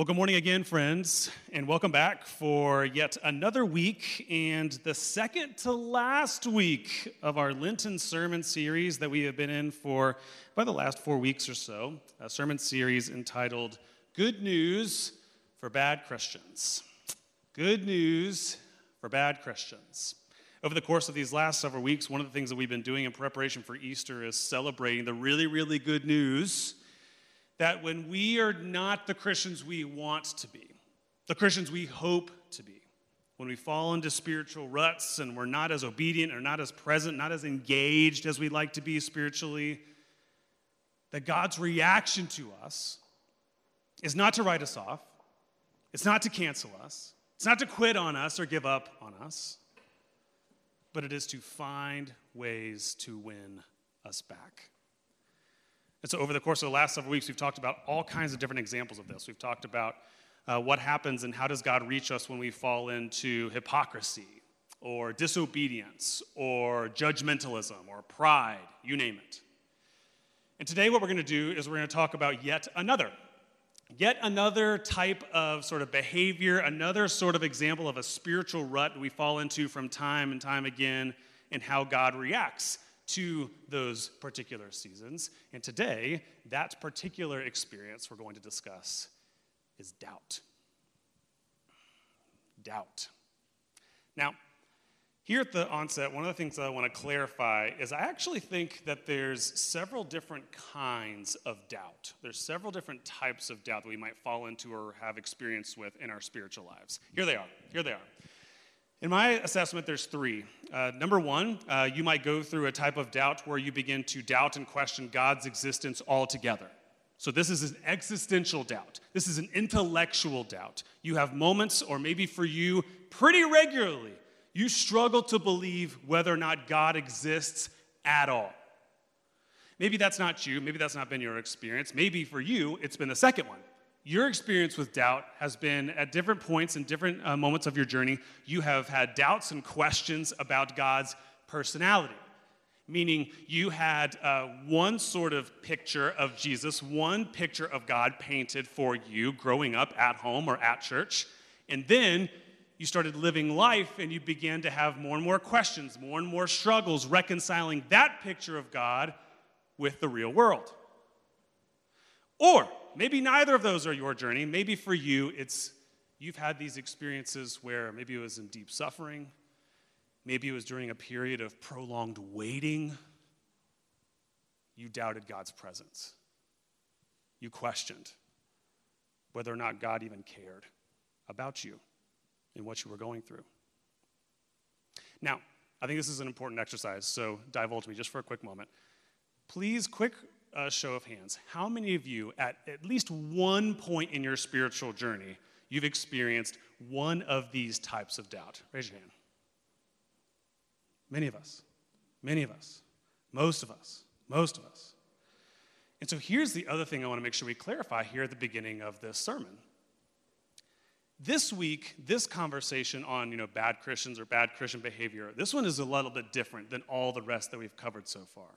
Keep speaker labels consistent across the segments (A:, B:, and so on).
A: Well, good morning again, friends, and welcome back for yet another week and the second to last week of our Lenten sermon series that we have been in for about the last four weeks or so. A sermon series entitled Good News for Bad Christians. Good News for Bad Christians. Over the course of these last several weeks, one of the things that we've been doing in preparation for Easter is celebrating the really, really good news that when we are not the Christians we want to be, the Christians we hope to be, when we fall into spiritual ruts and we're not as obedient or not as present, not as engaged as we'd like to be spiritually, that God's reaction to us is not to write us off, it's not to cancel us, it's not to quit on us or give up on us, but it is to find ways to win us back. And so, over the course of the last several weeks, we've talked about all kinds of different examples of this. We've talked about uh, what happens and how does God reach us when we fall into hypocrisy or disobedience or judgmentalism or pride, you name it. And today, what we're going to do is we're going to talk about yet another. Yet another type of sort of behavior, another sort of example of a spiritual rut we fall into from time and time again, and how God reacts to those particular seasons. And today, that particular experience we're going to discuss is doubt. Doubt. Now, here at the onset, one of the things that I want to clarify is I actually think that there's several different kinds of doubt. There's several different types of doubt that we might fall into or have experience with in our spiritual lives. Here they are. Here they are. In my assessment, there's three. Uh, number one, uh, you might go through a type of doubt where you begin to doubt and question God's existence altogether. So, this is an existential doubt. This is an intellectual doubt. You have moments, or maybe for you, pretty regularly, you struggle to believe whether or not God exists at all. Maybe that's not you. Maybe that's not been your experience. Maybe for you, it's been the second one your experience with doubt has been at different points and different uh, moments of your journey, you have had doubts and questions about God's personality. Meaning, you had uh, one sort of picture of Jesus, one picture of God painted for you growing up at home or at church. And then you started living life and you began to have more and more questions, more and more struggles reconciling that picture of God with the real world. Or maybe neither of those are your journey. Maybe for you, it's you've had these experiences where maybe it was in deep suffering, maybe it was during a period of prolonged waiting. You doubted God's presence. You questioned whether or not God even cared about you and what you were going through. Now, I think this is an important exercise, so divulge me just for a quick moment. Please, quick a show of hands. How many of you, at at least one point in your spiritual journey, you've experienced one of these types of doubt? Raise your hand. Many of us. Many of us. Most of us. Most of us. And so here's the other thing I want to make sure we clarify here at the beginning of this sermon. This week, this conversation on you know, bad Christians or bad Christian behavior, this one is a little bit different than all the rest that we've covered so far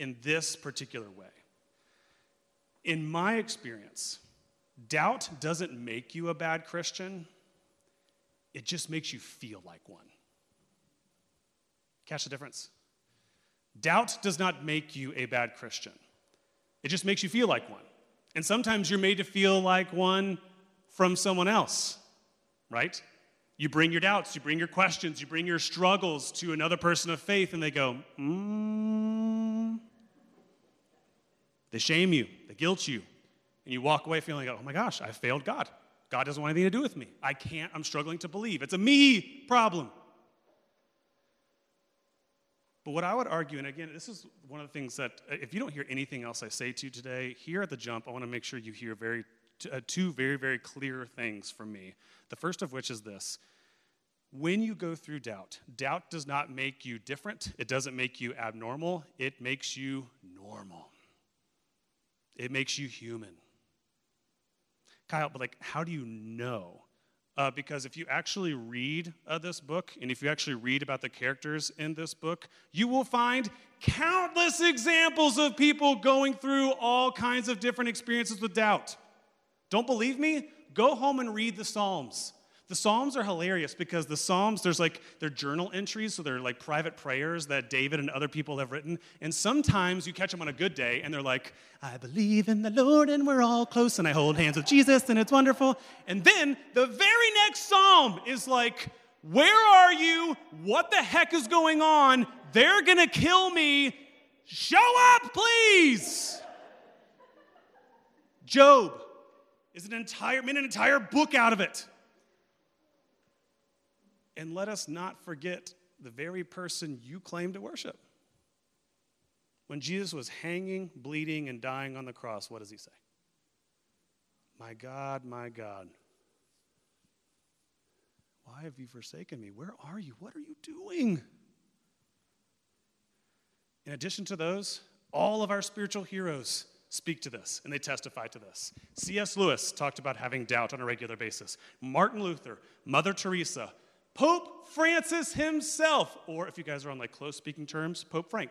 A: in this particular way. In my experience, doubt doesn't make you a bad Christian, it just makes you feel like one. Catch the difference? Doubt does not make you a bad Christian, it just makes you feel like one. And sometimes you're made to feel like one from someone else, right? You bring your doubts, you bring your questions, you bring your struggles to another person of faith, and they go, mm, they shame you, they guilt you, and you walk away feeling like, oh my gosh, I failed God. God doesn't want anything to do with me. I can't, I'm struggling to believe. It's a me problem. But what I would argue, and again, this is one of the things that, if you don't hear anything else I say to you today, here at the jump, I want to make sure you hear very uh, two very, very clear things from me. The first of which is this when you go through doubt, doubt does not make you different, it doesn't make you abnormal, it makes you normal. It makes you human. Kyle, but like, how do you know? Uh, because if you actually read uh, this book, and if you actually read about the characters in this book, you will find countless examples of people going through all kinds of different experiences with doubt. Don't believe me? Go home and read the Psalms. The Psalms are hilarious because the Psalms, there's like, they're journal entries, so they're like private prayers that David and other people have written. And sometimes you catch them on a good day and they're like, I believe in the Lord and we're all close and I hold hands with Jesus and it's wonderful. And then the very next Psalm is like, Where are you? What the heck is going on? They're gonna kill me. Show up, please. Job is an entire, made an entire book out of it. And let us not forget the very person you claim to worship. When Jesus was hanging, bleeding, and dying on the cross, what does he say? My God, my God, why have you forsaken me? Where are you? What are you doing? In addition to those, all of our spiritual heroes speak to this and they testify to this. C.S. Lewis talked about having doubt on a regular basis. Martin Luther, Mother Teresa, Pope Francis himself, or if you guys are on like close speaking terms, Pope Frank.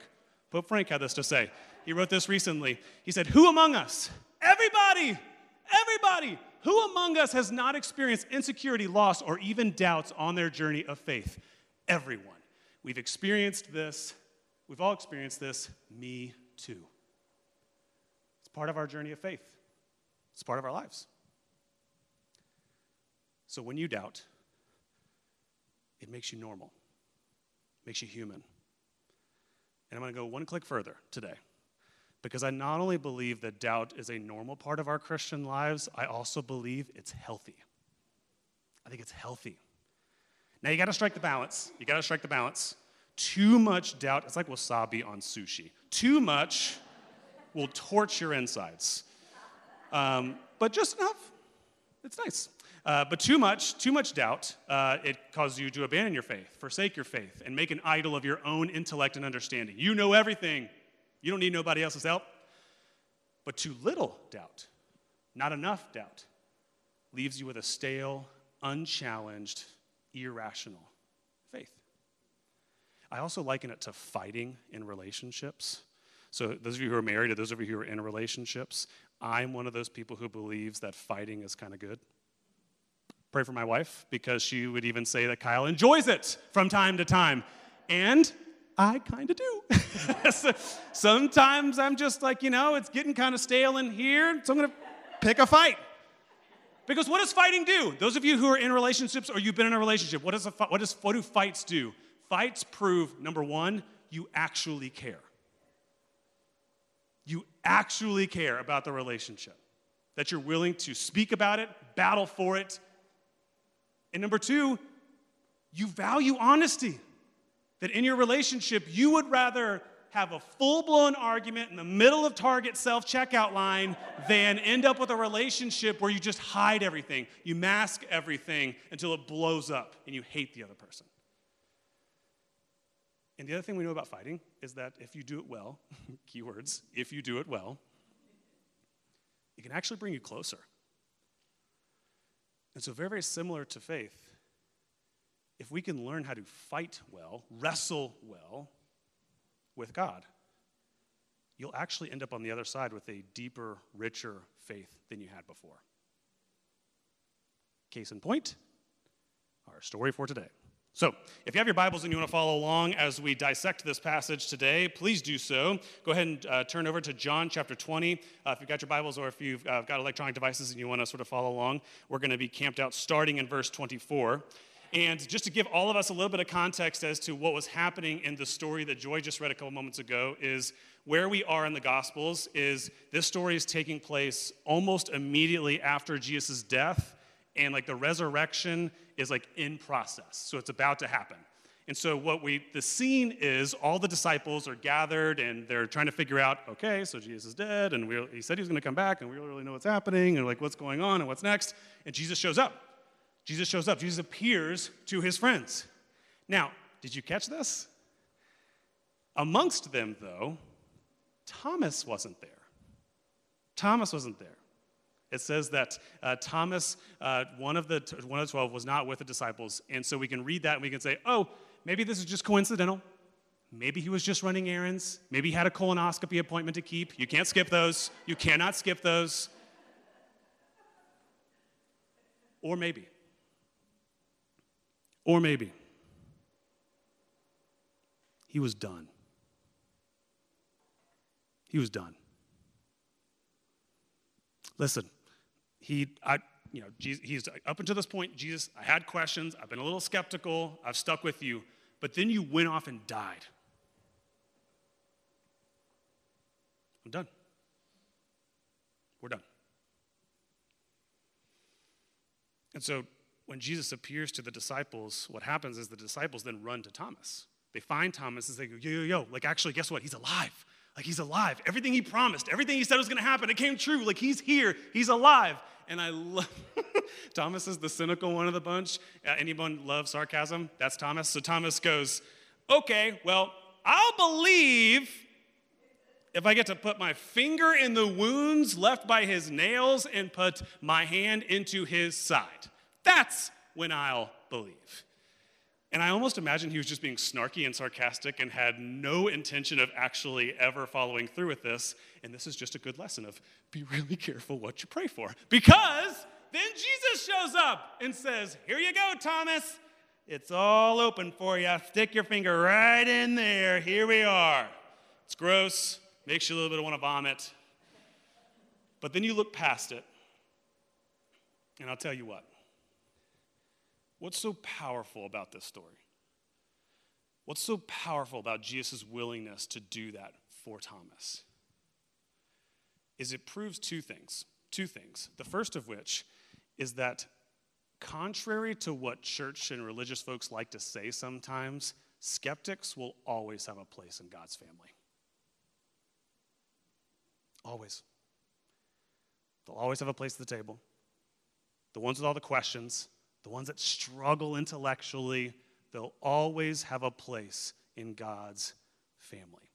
A: Pope Frank had this to say. He wrote this recently. He said, Who among us, everybody, everybody, who among us has not experienced insecurity, loss, or even doubts on their journey of faith? Everyone. We've experienced this. We've all experienced this. Me too. It's part of our journey of faith, it's part of our lives. So when you doubt, it makes you normal, makes you human. And I'm going to go one click further today. Because I not only believe that doubt is a normal part of our Christian lives, I also believe it's healthy. I think it's healthy. Now you got to strike the balance. You got to strike the balance. Too much doubt, it's like wasabi on sushi. Too much will torch your insides. Um, but just enough, it's nice. Uh, but too much, too much doubt, uh, it causes you to abandon your faith, forsake your faith, and make an idol of your own intellect and understanding. You know everything. You don't need nobody else's help. But too little doubt, not enough doubt, leaves you with a stale, unchallenged, irrational faith. I also liken it to fighting in relationships. So, those of you who are married, or those of you who are in relationships, I'm one of those people who believes that fighting is kind of good. Pray for my wife because she would even say that Kyle enjoys it from time to time. And I kind of do. Sometimes I'm just like, you know, it's getting kind of stale in here, so I'm going to pick a fight. Because what does fighting do? Those of you who are in relationships or you've been in a relationship, what, does a, what, does, what do fights do? Fights prove, number one, you actually care. You actually care about the relationship, that you're willing to speak about it, battle for it, and number two, you value honesty. That in your relationship, you would rather have a full blown argument in the middle of Target self checkout line than end up with a relationship where you just hide everything. You mask everything until it blows up and you hate the other person. And the other thing we know about fighting is that if you do it well, keywords, if you do it well, it can actually bring you closer. And so, very, very similar to faith, if we can learn how to fight well, wrestle well with God, you'll actually end up on the other side with a deeper, richer faith than you had before. Case in point, our story for today. So, if you have your Bibles and you want to follow along as we dissect this passage today, please do so. Go ahead and uh, turn over to John chapter 20. Uh, if you've got your Bibles or if you've uh, got electronic devices and you want to sort of follow along, we're going to be camped out starting in verse 24. And just to give all of us a little bit of context as to what was happening in the story that Joy just read a couple moments ago, is where we are in the Gospels is this story is taking place almost immediately after Jesus' death and like the resurrection is like in process. So it's about to happen. And so what we the scene is all the disciples are gathered and they're trying to figure out, okay, so Jesus is dead and we, he said he was going to come back and we don't really know what's happening and like what's going on and what's next. And Jesus shows up. Jesus shows up. Jesus appears to his friends. Now, did you catch this? Amongst them, though, Thomas wasn't there. Thomas wasn't there. It says that uh, Thomas, uh, one, of the, one of the 12, was not with the disciples. And so we can read that and we can say, oh, maybe this is just coincidental. Maybe he was just running errands. Maybe he had a colonoscopy appointment to keep. You can't skip those. You cannot skip those. Or maybe. Or maybe. He was done. He was done. Listen, he, I, you know, Jesus, he's up until this point, Jesus, I had questions. I've been a little skeptical. I've stuck with you. But then you went off and died. I'm done. We're done. And so when Jesus appears to the disciples, what happens is the disciples then run to Thomas. They find Thomas and they go, yo, yo, yo, like actually, guess what? He's alive. Like he's alive. Everything he promised, everything he said was gonna happen, it came true. Like he's here, he's alive. And I love, Thomas is the cynical one of the bunch. Uh, anyone love sarcasm? That's Thomas. So Thomas goes, okay, well, I'll believe if I get to put my finger in the wounds left by his nails and put my hand into his side. That's when I'll believe. And I almost imagine he was just being snarky and sarcastic and had no intention of actually ever following through with this. And this is just a good lesson of be really careful what you pray for. Because then Jesus shows up and says, Here you go, Thomas. It's all open for you. Stick your finger right in there. Here we are. It's gross, makes you a little bit want to vomit. But then you look past it, and I'll tell you what What's so powerful about this story? What's so powerful about Jesus' willingness to do that for Thomas? Is it proves two things. Two things. The first of which is that, contrary to what church and religious folks like to say sometimes, skeptics will always have a place in God's family. Always. They'll always have a place at the table. The ones with all the questions, the ones that struggle intellectually, they'll always have a place in God's family.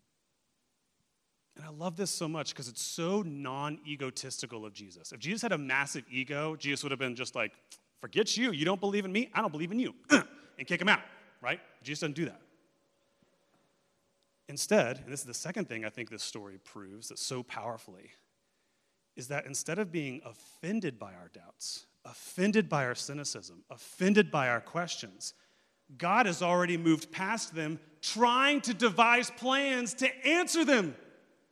A: And I love this so much because it's so non egotistical of Jesus. If Jesus had a massive ego, Jesus would have been just like, forget you. You don't believe in me. I don't believe in you. and kick him out, right? Jesus doesn't do that. Instead, and this is the second thing I think this story proves that so powerfully, is that instead of being offended by our doubts, offended by our cynicism, offended by our questions. God has already moved past them, trying to devise plans to answer them,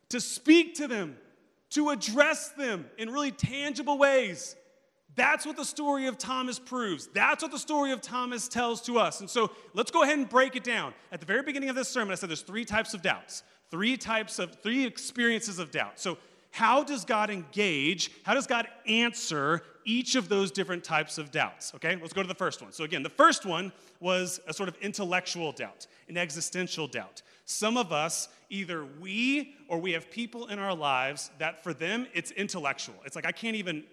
A: to speak to them, to address them in really tangible ways. That's what the story of Thomas proves. That's what the story of Thomas tells to us. And so let's go ahead and break it down. At the very beginning of this sermon, I said there's three types of doubts, three types of, three experiences of doubt. So, how does God engage? How does God answer each of those different types of doubts. Okay, let's go to the first one. So, again, the first one was a sort of intellectual doubt, an existential doubt. Some of us, either we or we have people in our lives that for them it's intellectual. It's like, I can't even,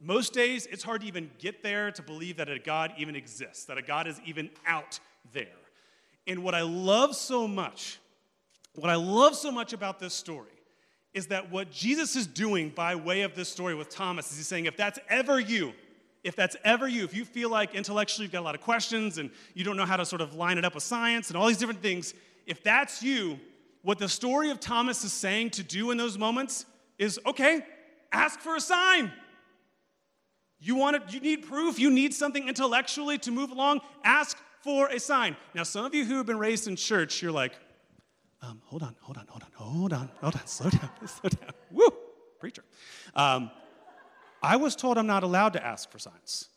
A: most days, it's hard to even get there to believe that a God even exists, that a God is even out there. And what I love so much, what I love so much about this story is that what Jesus is doing by way of this story with Thomas is he's saying, if that's ever you, if that's ever you, if you feel like intellectually you've got a lot of questions and you don't know how to sort of line it up with science and all these different things, if that's you, what the story of Thomas is saying to do in those moments is okay, ask for a sign. You want it, you need proof, you need something intellectually to move along, ask for a sign. Now, some of you who have been raised in church, you're like, um, hold on, hold on, hold on, hold on, hold on, slow down, slow down. Woo, preacher. Um, I was told I'm not allowed to ask for signs.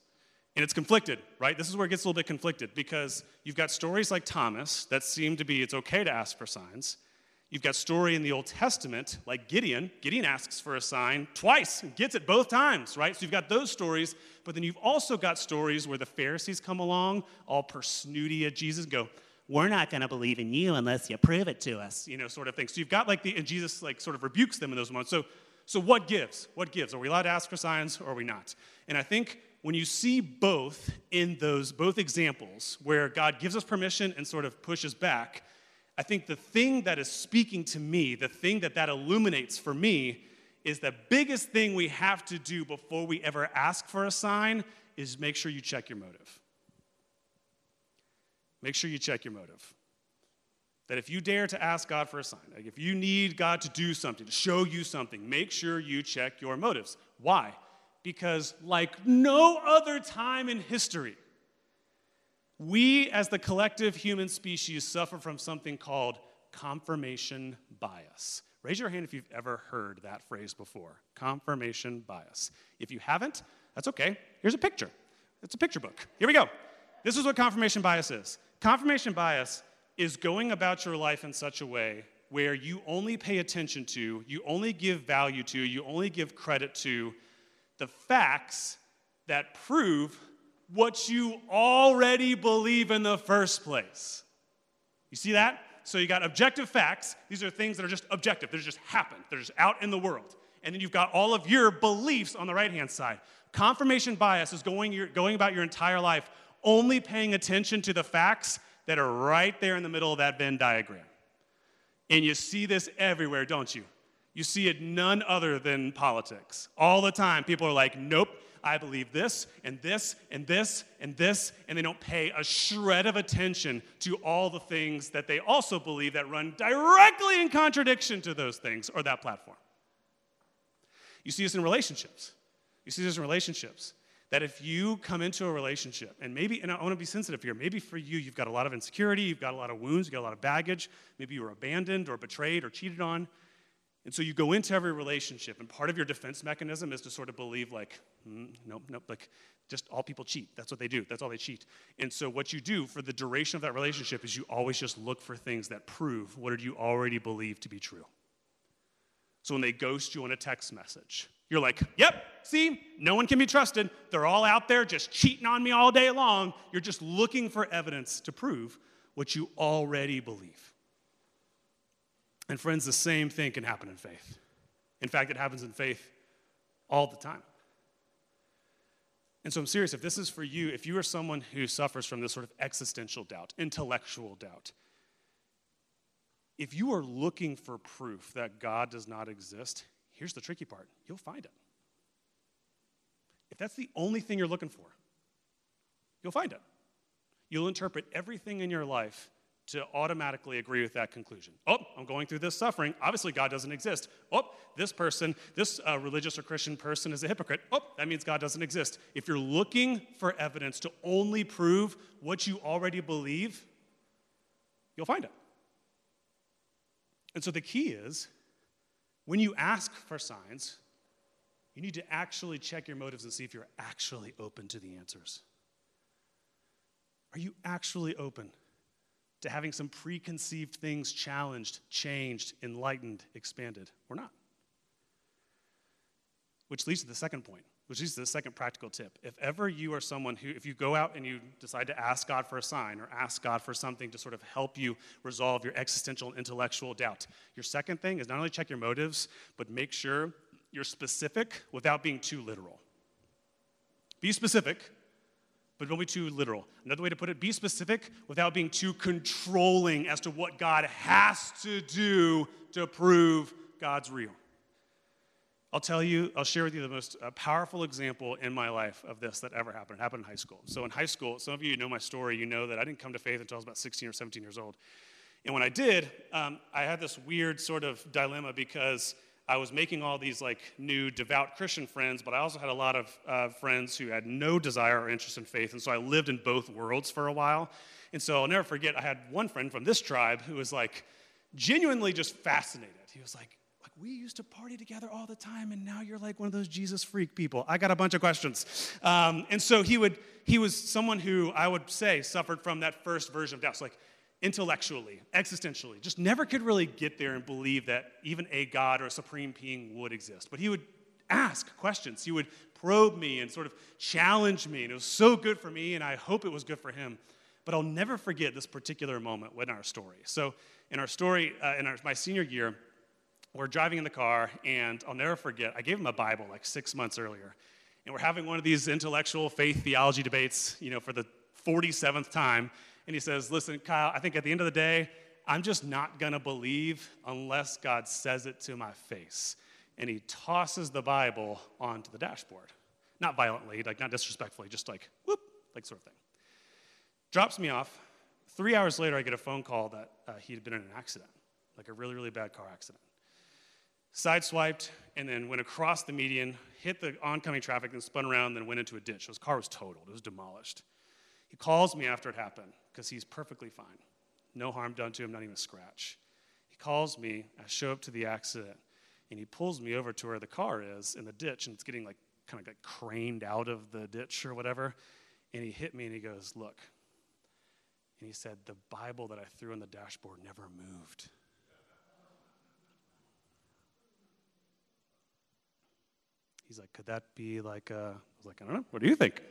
A: And it's conflicted, right? This is where it gets a little bit conflicted because you've got stories like Thomas that seem to be it's okay to ask for signs. You've got story in the Old Testament like Gideon. Gideon asks for a sign twice and gets it both times, right? So you've got those stories, but then you've also got stories where the Pharisees come along, all persnooty at Jesus, and go,
B: we're not going to believe in you unless you prove it to us.
A: You know, sort of thing. So you've got like the, and Jesus like sort of rebukes them in those moments. So, so what gives? What gives? Are we allowed to ask for signs or are we not? And I think when you see both in those both examples where God gives us permission and sort of pushes back, I think the thing that is speaking to me, the thing that that illuminates for me, is the biggest thing we have to do before we ever ask for a sign is make sure you check your motive. Make sure you check your motive. That if you dare to ask God for a sign, like if you need God to do something, to show you something, make sure you check your motives. Why? Because, like no other time in history, we as the collective human species suffer from something called confirmation bias. Raise your hand if you've ever heard that phrase before confirmation bias. If you haven't, that's okay. Here's a picture. It's a picture book. Here we go. This is what confirmation bias is. Confirmation bias is going about your life in such a way where you only pay attention to, you only give value to, you only give credit to the facts that prove what you already believe in the first place. You see that? So you got objective facts. These are things that are just objective. They're just happened. They're just out in the world. And then you've got all of your beliefs on the right hand side. Confirmation bias is going, your, going about your entire life only paying attention to the facts that are right there in the middle of that Venn diagram. And you see this everywhere, don't you? You see it none other than politics. All the time, people are like, nope, I believe this and this and this and this, and they don't pay a shred of attention to all the things that they also believe that run directly in contradiction to those things or that platform. You see this in relationships. You see this in relationships. That if you come into a relationship, and maybe, and I want to be sensitive here, maybe for you, you've got a lot of insecurity, you've got a lot of wounds, you've got a lot of baggage, maybe you were abandoned or betrayed or cheated on, and so you go into every relationship, and part of your defense mechanism is to sort of believe, like, mm, nope, nope, like, just all people cheat. That's what they do. That's all they cheat. And so what you do for the duration of that relationship is you always just look for things that prove what you already believe to be true. So when they ghost you on a text message, you're like, yep, see, no one can be trusted. They're all out there just cheating on me all day long. You're just looking for evidence to prove what you already believe. And friends, the same thing can happen in faith. In fact, it happens in faith all the time. And so I'm serious, if this is for you, if you are someone who suffers from this sort of existential doubt, intellectual doubt, if you are looking for proof that God does not exist, here's the tricky part you'll find it. If that's the only thing you're looking for, you'll find it. You'll interpret everything in your life to automatically agree with that conclusion. Oh, I'm going through this suffering. Obviously, God doesn't exist. Oh, this person, this uh, religious or Christian person is a hypocrite. Oh, that means God doesn't exist. If you're looking for evidence to only prove what you already believe, you'll find it. And so the key is when you ask for signs, you need to actually check your motives and see if you're actually open to the answers. Are you actually open? to having some preconceived things challenged, changed, enlightened, expanded. We're not. Which leads to the second point, which is the second practical tip. If ever you are someone who, if you go out and you decide to ask God for a sign or ask God for something to sort of help you resolve your existential intellectual doubt, your second thing is not only check your motives, but make sure you're specific without being too literal. Be specific but don't be too literal. Another way to put it, be specific without being too controlling as to what God has to do to prove God's real. I'll tell you, I'll share with you the most uh, powerful example in my life of this that ever happened. It happened in high school. So, in high school, some of you know my story. You know that I didn't come to faith until I was about 16 or 17 years old. And when I did, um, I had this weird sort of dilemma because I was making all these like new devout Christian friends, but I also had a lot of uh, friends who had no desire or interest in faith, and so I lived in both worlds for a while. And so I'll never forget, I had one friend from this tribe who was like genuinely just fascinated. He was like, like we used to party together all the time, and now you're like one of those Jesus freak people. I got a bunch of questions, um, and so he would he was someone who I would say suffered from that first version of doubt. So like intellectually, existentially, just never could really get there and believe that even a God or a supreme being would exist. But he would ask questions, he would probe me and sort of challenge me, and it was so good for me, and I hope it was good for him. but I'll never forget this particular moment in our story. So, in our story, uh, in our, my senior year, we're driving in the car, and I'll never forget, I gave him a Bible like six months earlier. And we're having one of these intellectual faith theology debates, you know, for the 47th time. And he says, Listen, Kyle, I think at the end of the day, I'm just not going to believe unless God says it to my face. And he tosses the Bible onto the dashboard. Not violently, like not disrespectfully, just like whoop, like sort of thing. Drops me off. Three hours later, I get a phone call that uh, he had been in an accident, like a really, really bad car accident. Sideswiped and then went across the median, hit the oncoming traffic, and spun around, then went into a ditch. So His car was totaled, it was demolished. He calls me after it happened because he's perfectly fine. No harm done to him, not even a scratch. He calls me, I show up to the accident, and he pulls me over to where the car is in the ditch, and it's getting like kind of like craned out of the ditch or whatever. And he hit me and he goes, Look. And he said, The Bible that I threw on the dashboard never moved. He's like, Could that be like, a, I was like, I don't know. What do you think?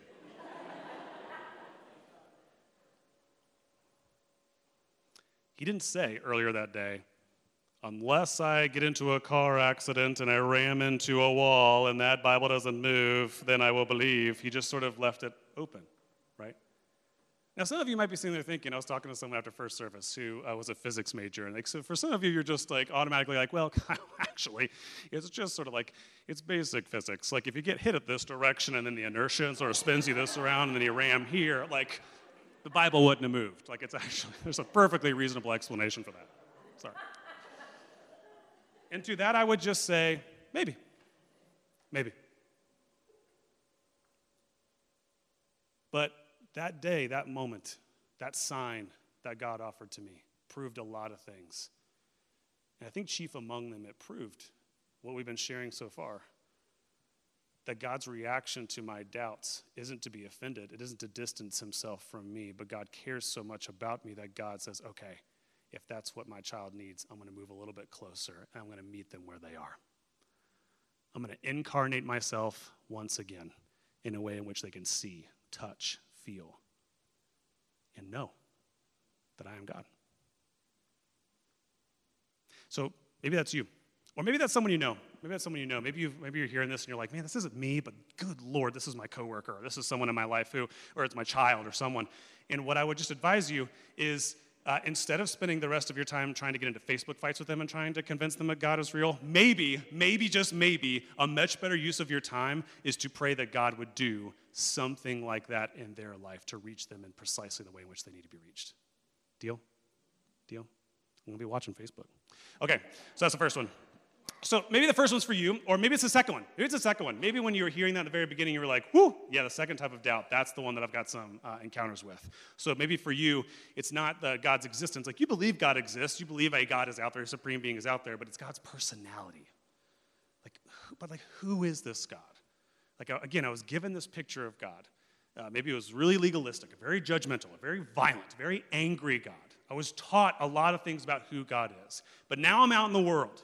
A: He didn't say earlier that day, unless I get into a car accident and I ram into a wall and that Bible doesn't move, then I will believe. He just sort of left it open, right? Now, some of you might be sitting there thinking, I was talking to someone after first service who uh, was a physics major, and like, so for some of you, you're just like automatically like, well, actually, it's just sort of like, it's basic physics. Like, if you get hit at this direction and then the inertia sort of spins you this around and then you ram here, like, the Bible wouldn't have moved. Like it's actually, there's a perfectly reasonable explanation for that. Sorry. And to that, I would just say, maybe. Maybe. But that day, that moment, that sign that God offered to me proved a lot of things. And I think chief among them, it proved what we've been sharing so far that God's reaction to my doubts isn't to be offended, it isn't to distance himself from me, but God cares so much about me that God says, okay, if that's what my child needs, I'm going to move a little bit closer and I'm going to meet them where they are. I'm going to incarnate myself once again in a way in which they can see, touch, feel, and know that I am God. So maybe that's you. Or maybe that's someone you know. Maybe that's someone you know. Maybe, you maybe you're hearing this and you're like, man, this isn't me, but good Lord, this is my coworker, or this is someone in my life who, or it's my child or someone. And what I would just advise you is uh, instead of spending the rest of your time trying to get into Facebook fights with them and trying to convince them that God is real, maybe, maybe, just maybe, a much better use of your time is to pray that God would do something like that in their life to reach them in precisely the way in which they need to be reached. Deal? Deal? I'm to be watching Facebook. Okay, so that's the first one. So maybe the first one's for you, or maybe it's the second one. Maybe it's the second one. Maybe when you were hearing that at the very beginning, you were like, whoo, yeah, the second type of doubt, that's the one that I've got some uh, encounters with. So maybe for you, it's not the God's existence. Like you believe God exists, you believe a God is out there, a supreme being is out there, but it's God's personality. Like, but like, who is this God? Like, uh, again, I was given this picture of God. Uh, maybe it was really legalistic, a very judgmental, a very violent, very angry God. I was taught a lot of things about who God is. But now I'm out in the world.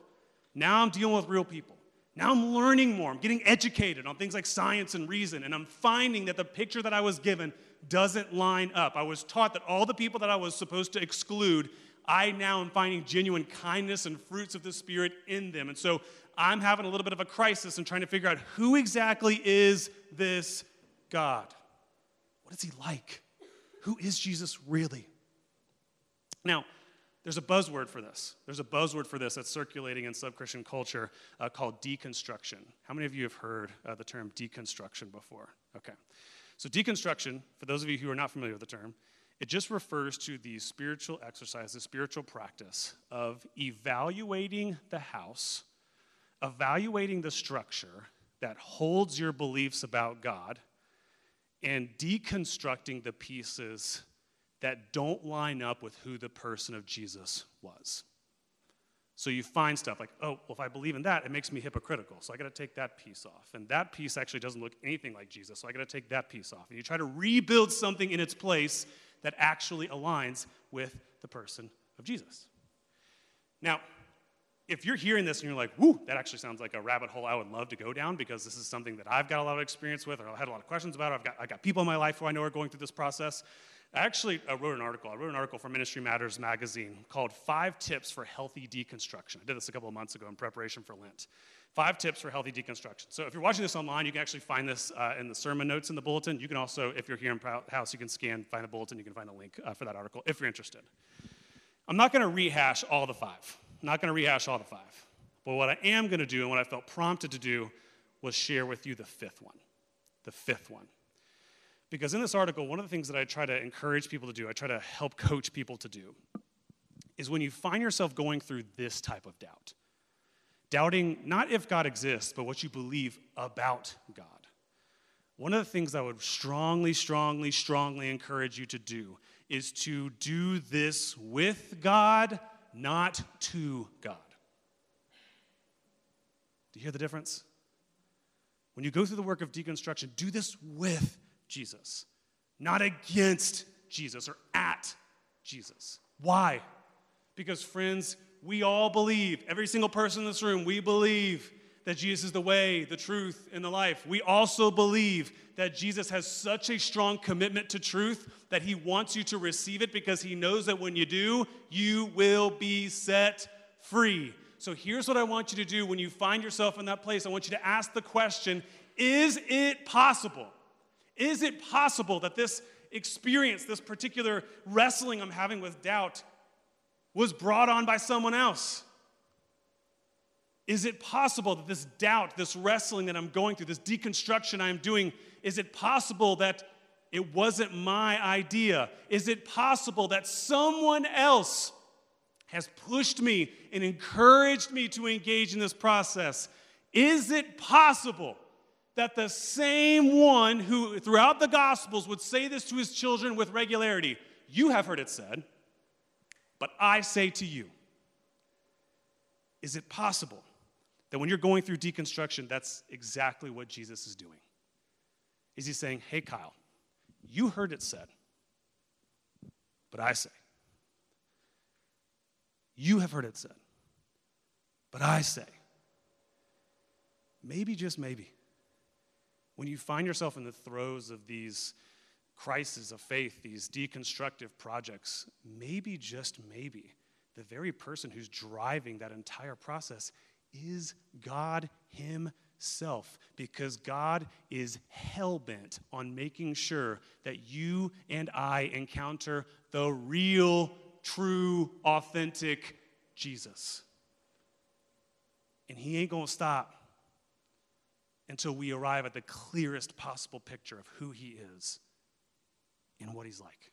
A: Now I'm dealing with real people. Now I'm learning more. I'm getting educated on things like science and reason, and I'm finding that the picture that I was given doesn't line up. I was taught that all the people that I was supposed to exclude, I now am finding genuine kindness and fruits of the Spirit in them. And so I'm having a little bit of a crisis and trying to figure out who exactly is this God? What is he like? Who is Jesus really? Now, there's a buzzword for this. There's a buzzword for this that's circulating in sub Christian culture uh, called deconstruction. How many of you have heard uh, the term deconstruction before? Okay. So, deconstruction, for those of you who are not familiar with the term, it just refers to the spiritual exercise, the spiritual practice of evaluating the house, evaluating the structure that holds your beliefs about God, and deconstructing the pieces that don't line up with who the person of Jesus was. So you find stuff like, oh, well, if I believe in that, it makes me hypocritical. So I got to take that piece off. And that piece actually doesn't look anything like Jesus. So I got to take that piece off. And you try to rebuild something in its place that actually aligns with the person of Jesus. Now, if you're hearing this and you're like, whoo, that actually sounds like a rabbit hole I would love to go down because this is something that I've got a lot of experience with or I've had a lot of questions about, I've got, I've got people in my life who I know are going through this process, actually I wrote an article. I wrote an article for Ministry Matters magazine called Five Tips for Healthy Deconstruction. I did this a couple of months ago in preparation for Lent. Five tips for healthy deconstruction. So if you're watching this online, you can actually find this uh, in the sermon notes in the bulletin. You can also, if you're here in house, you can scan, find the bulletin, you can find a link uh, for that article if you're interested. I'm not going to rehash all the five. I'm not going to rehash all the five. But what I am going to do and what I felt prompted to do was share with you the fifth one. The fifth one. Because in this article, one of the things that I try to encourage people to do, I try to help coach people to do, is when you find yourself going through this type of doubt doubting not if God exists, but what you believe about God. One of the things I would strongly, strongly, strongly encourage you to do is to do this with God, not to God. Do you hear the difference? When you go through the work of deconstruction, do this with Jesus, not against Jesus or at Jesus. Why? Because, friends, we all believe, every single person in this room, we believe that Jesus is the way, the truth, and the life. We also believe that Jesus has such a strong commitment to truth that he wants you to receive it because he knows that when you do, you will be set free. So here's what I want you to do when you find yourself in that place. I want you to ask the question Is it possible? Is it possible that this experience, this particular wrestling I'm having with doubt, was brought on by someone else? Is it possible that this doubt, this wrestling that I'm going through, this deconstruction I am doing, is it possible that it wasn't my idea? Is it possible that someone else has pushed me and encouraged me to engage in this process? Is it possible that the same one who throughout the Gospels would say this to his children with regularity, you have heard it said, but I say to you, is it possible that when you're going through deconstruction, that's exactly what Jesus is doing? Is he saying, hey, Kyle, you heard it said, but I say. You have heard it said, but I say. Maybe, just maybe, when you find yourself in the throes of these crises of faith, these deconstructive projects, maybe, just maybe, the very person who's driving that entire process is God Himself, because God is hell bent on making sure that you and I encounter the real, true, authentic Jesus. And He ain't gonna stop until we arrive at the clearest possible picture of who He is and what he's like.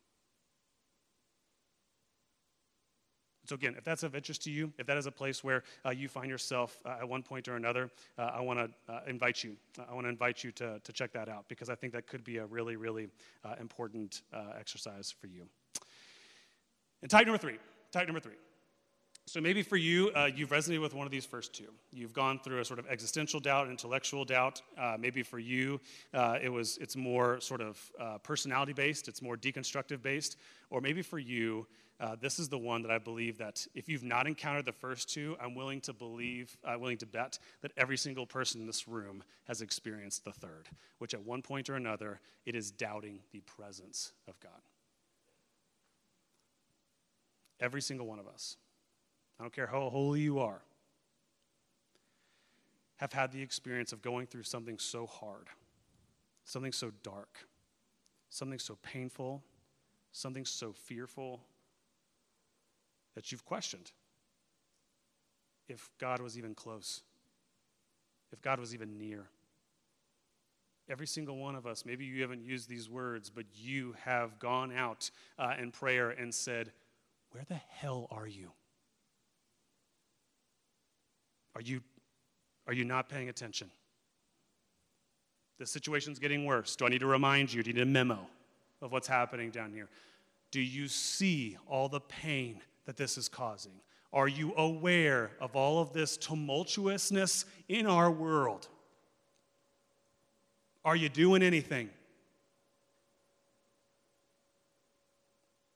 A: So, again, if that's of interest to you, if that is a place where uh, you find yourself uh, at one point or another, uh, I want to uh, invite you. I want to invite you to, to check that out because I think that could be a really, really uh, important uh, exercise for you. And type number three, type number three. So maybe for you, uh, you've resonated with one of these first two. You've gone through a sort of existential doubt, intellectual doubt. Uh, maybe for you, uh, it was it's more sort of uh, personality based. It's more deconstructive based. Or maybe for you, uh, this is the one that I believe that if you've not encountered the first two, I'm willing to believe, uh, willing to bet that every single person in this room has experienced the third, which at one point or another, it is doubting the presence of God. Every single one of us. I don't care how holy you are, have had the experience of going through something so hard, something so dark, something so painful, something so fearful that you've questioned if God was even close, if God was even near. Every single one of us, maybe you haven't used these words, but you have gone out uh, in prayer and said, Where the hell are you? Are you, are you not paying attention? The situation's getting worse. Do I need to remind you? Do you need a memo of what's happening down here? Do you see all the pain that this is causing? Are you aware of all of this tumultuousness in our world? Are you doing anything?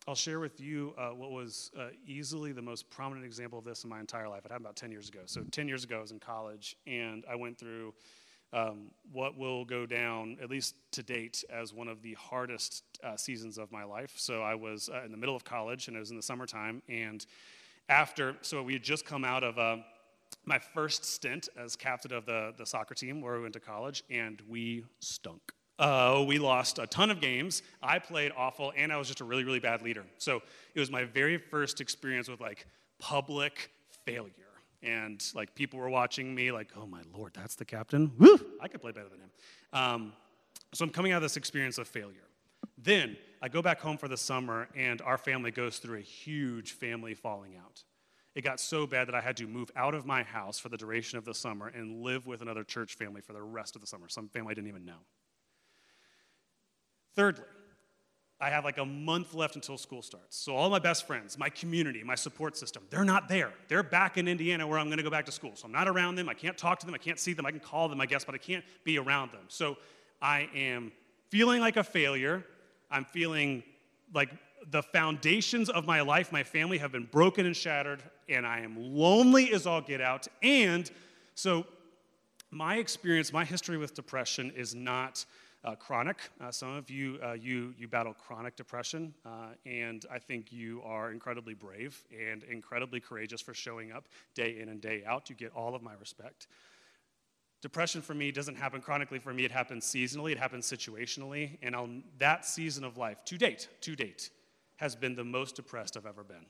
A: I'll share with you uh, what was uh, easily the most prominent example of this in my entire life. It happened about 10 years ago. So, 10 years ago, I was in college, and I went through um, what will go down, at least to date, as one of the hardest uh, seasons of my life. So I was uh, in the middle of college, and it was in the summertime. And after, so we had just come out of uh, my first stint as captain of the, the soccer team where we went to college, and we stunk. Uh, we lost a ton of games. I played awful, and I was just a really, really bad leader. So it was my very first experience with like public failure. And like people were watching me, like, oh my lord, that's the captain. Woo! I could play better than him. Um, so I'm coming out of this experience of failure. Then I go back home for the summer, and our family goes through a huge family falling out. It got so bad that I had to move out of my house for the duration of the summer and live with another church family for the rest of the summer. Some family I didn't even know. Thirdly, I have like a month left until school starts. So all my best friends, my community, my support system, they're not there. They're back in Indiana where I'm going to go back to school. So I'm not around them. I can't talk to them. I can't see them. I can call them, I guess, but I can't be around them. So I am feeling like a failure. I'm feeling like the foundations of my life, my family have been broken and shattered, and I am lonely as all get out. And so my experience, my history with depression is not uh, chronic. Uh, some of you, uh, you, you battle chronic depression, uh, and I think you are incredibly brave and incredibly courageous for showing up day in and day out. You get all of my respect. Depression for me doesn't happen chronically for me, it happens seasonally, it happens situationally, and I'll, that season of life, to date, to date, has been the most depressed I've ever been.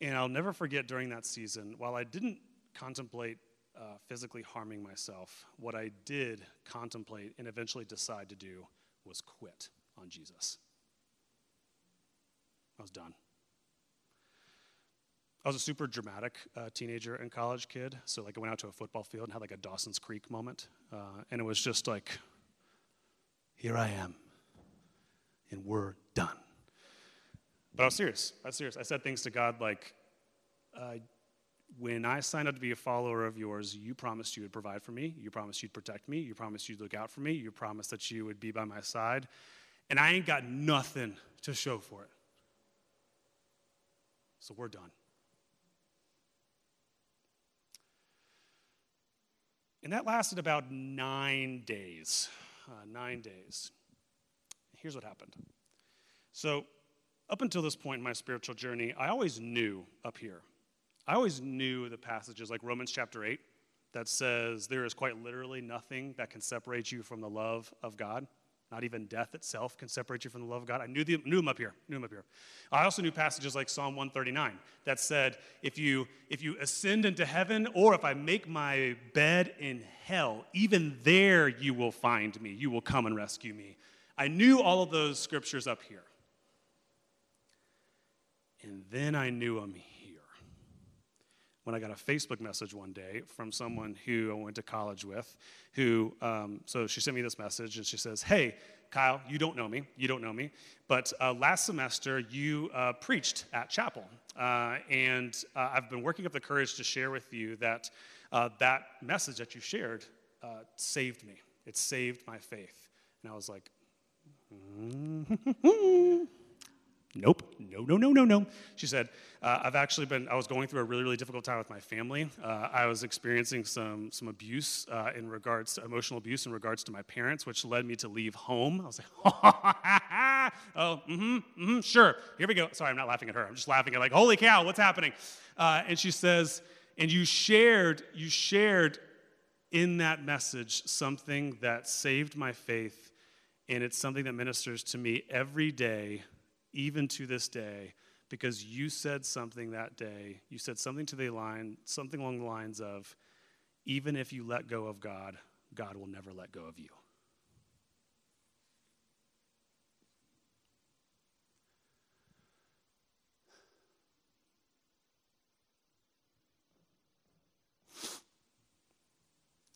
A: And I'll never forget during that season, while I didn't contemplate uh, physically harming myself, what I did contemplate and eventually decide to do was quit on Jesus. I was done. I was a super dramatic uh, teenager and college kid. So, like, I went out to a football field and had like a Dawson's Creek moment. Uh, and it was just like, here I am, and we're done. But I was serious. I was serious. I said things to God like, uh, when I signed up to be a follower of yours, you promised you would provide for me. You promised you'd protect me. You promised you'd look out for me. You promised that you would be by my side. And I ain't got nothing to show for it. So we're done. And that lasted about nine days. Uh, nine days. Here's what happened. So, up until this point in my spiritual journey, I always knew up here I always knew the passages like Romans chapter 8 that says there is quite literally nothing that can separate you from the love of God. Not even death itself can separate you from the love of God. I knew, the, knew them up here. Knew them up here. I also knew passages like Psalm 139 that said, if you, if you ascend into heaven, or if I make my bed in hell, even there you will find me. You will come and rescue me. I knew all of those scriptures up here. And then I knew them when I got a Facebook message one day from someone who I went to college with, who, um, so she sent me this message and she says, Hey, Kyle, you don't know me, you don't know me, but uh, last semester you uh, preached at chapel. Uh, and uh, I've been working up the courage to share with you that uh, that message that you shared uh, saved me. It saved my faith. And I was like, mm-hmm. Nope, no, no, no, no, no. She said, uh, I've actually been, I was going through a really, really difficult time with my family. Uh, I was experiencing some, some abuse uh, in regards to emotional abuse in regards to my parents, which led me to leave home. I was like, oh, mm-hmm, mm-hmm, sure, here we go. Sorry, I'm not laughing at her. I'm just laughing at like, holy cow, what's happening? Uh, and she says, and you shared, you shared in that message something that saved my faith, and it's something that ministers to me every day even to this day, because you said something that day. You said something to the line, something along the lines of, even if you let go of God, God will never let go of you.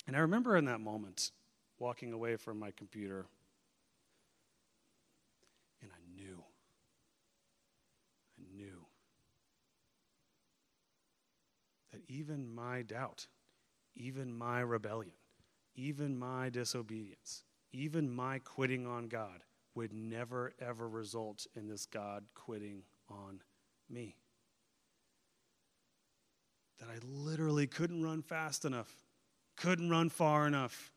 A: And I remember in that moment walking away from my computer even my doubt, even my rebellion, even my disobedience, even my quitting on God would never, ever result in this God quitting on me. That I literally couldn't run fast enough, couldn't run far enough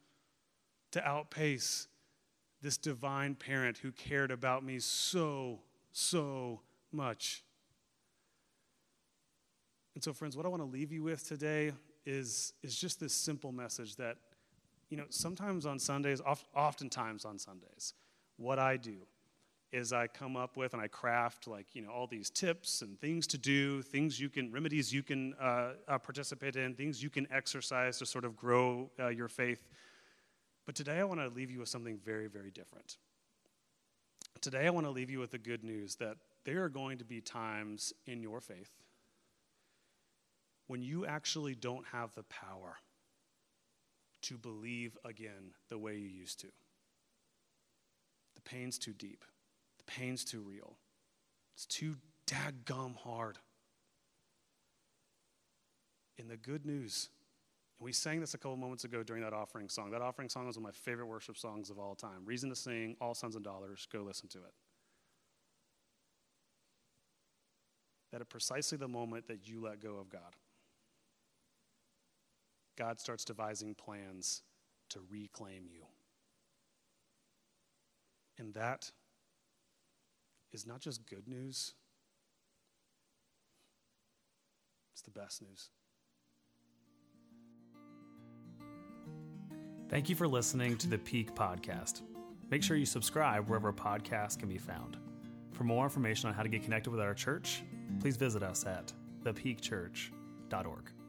A: to outpace this divine parent who cared about me so, so much. And so, friends, what I want to leave you with today is, is just this simple message that, you know, sometimes on Sundays, oft, oftentimes on Sundays, what I do is I come up with and I craft like, you know, all these tips and things to do, things you can, remedies you can uh, uh, participate in, things you can exercise to sort of grow uh, your faith. But today I want to leave you with something very, very different. Today I want to leave you with the good news that there are going to be times in your faith when you actually don't have the power to believe again the way you used to. The pain's too deep, the pain's too real, it's too daggum hard. In the good news, and we sang this a couple moments ago during that offering song. That offering song is one of my favorite worship songs of all time. Reason to Sing, All Sons and Daughters, go listen to it. That at precisely the moment that you let go of God, God starts devising plans to reclaim you. And that is not just good news, it's the best news.
C: Thank you for listening to the Peak Podcast. Make sure you subscribe wherever podcasts can be found. For more information on how to get connected with our church, please visit us at thepeakchurch.org.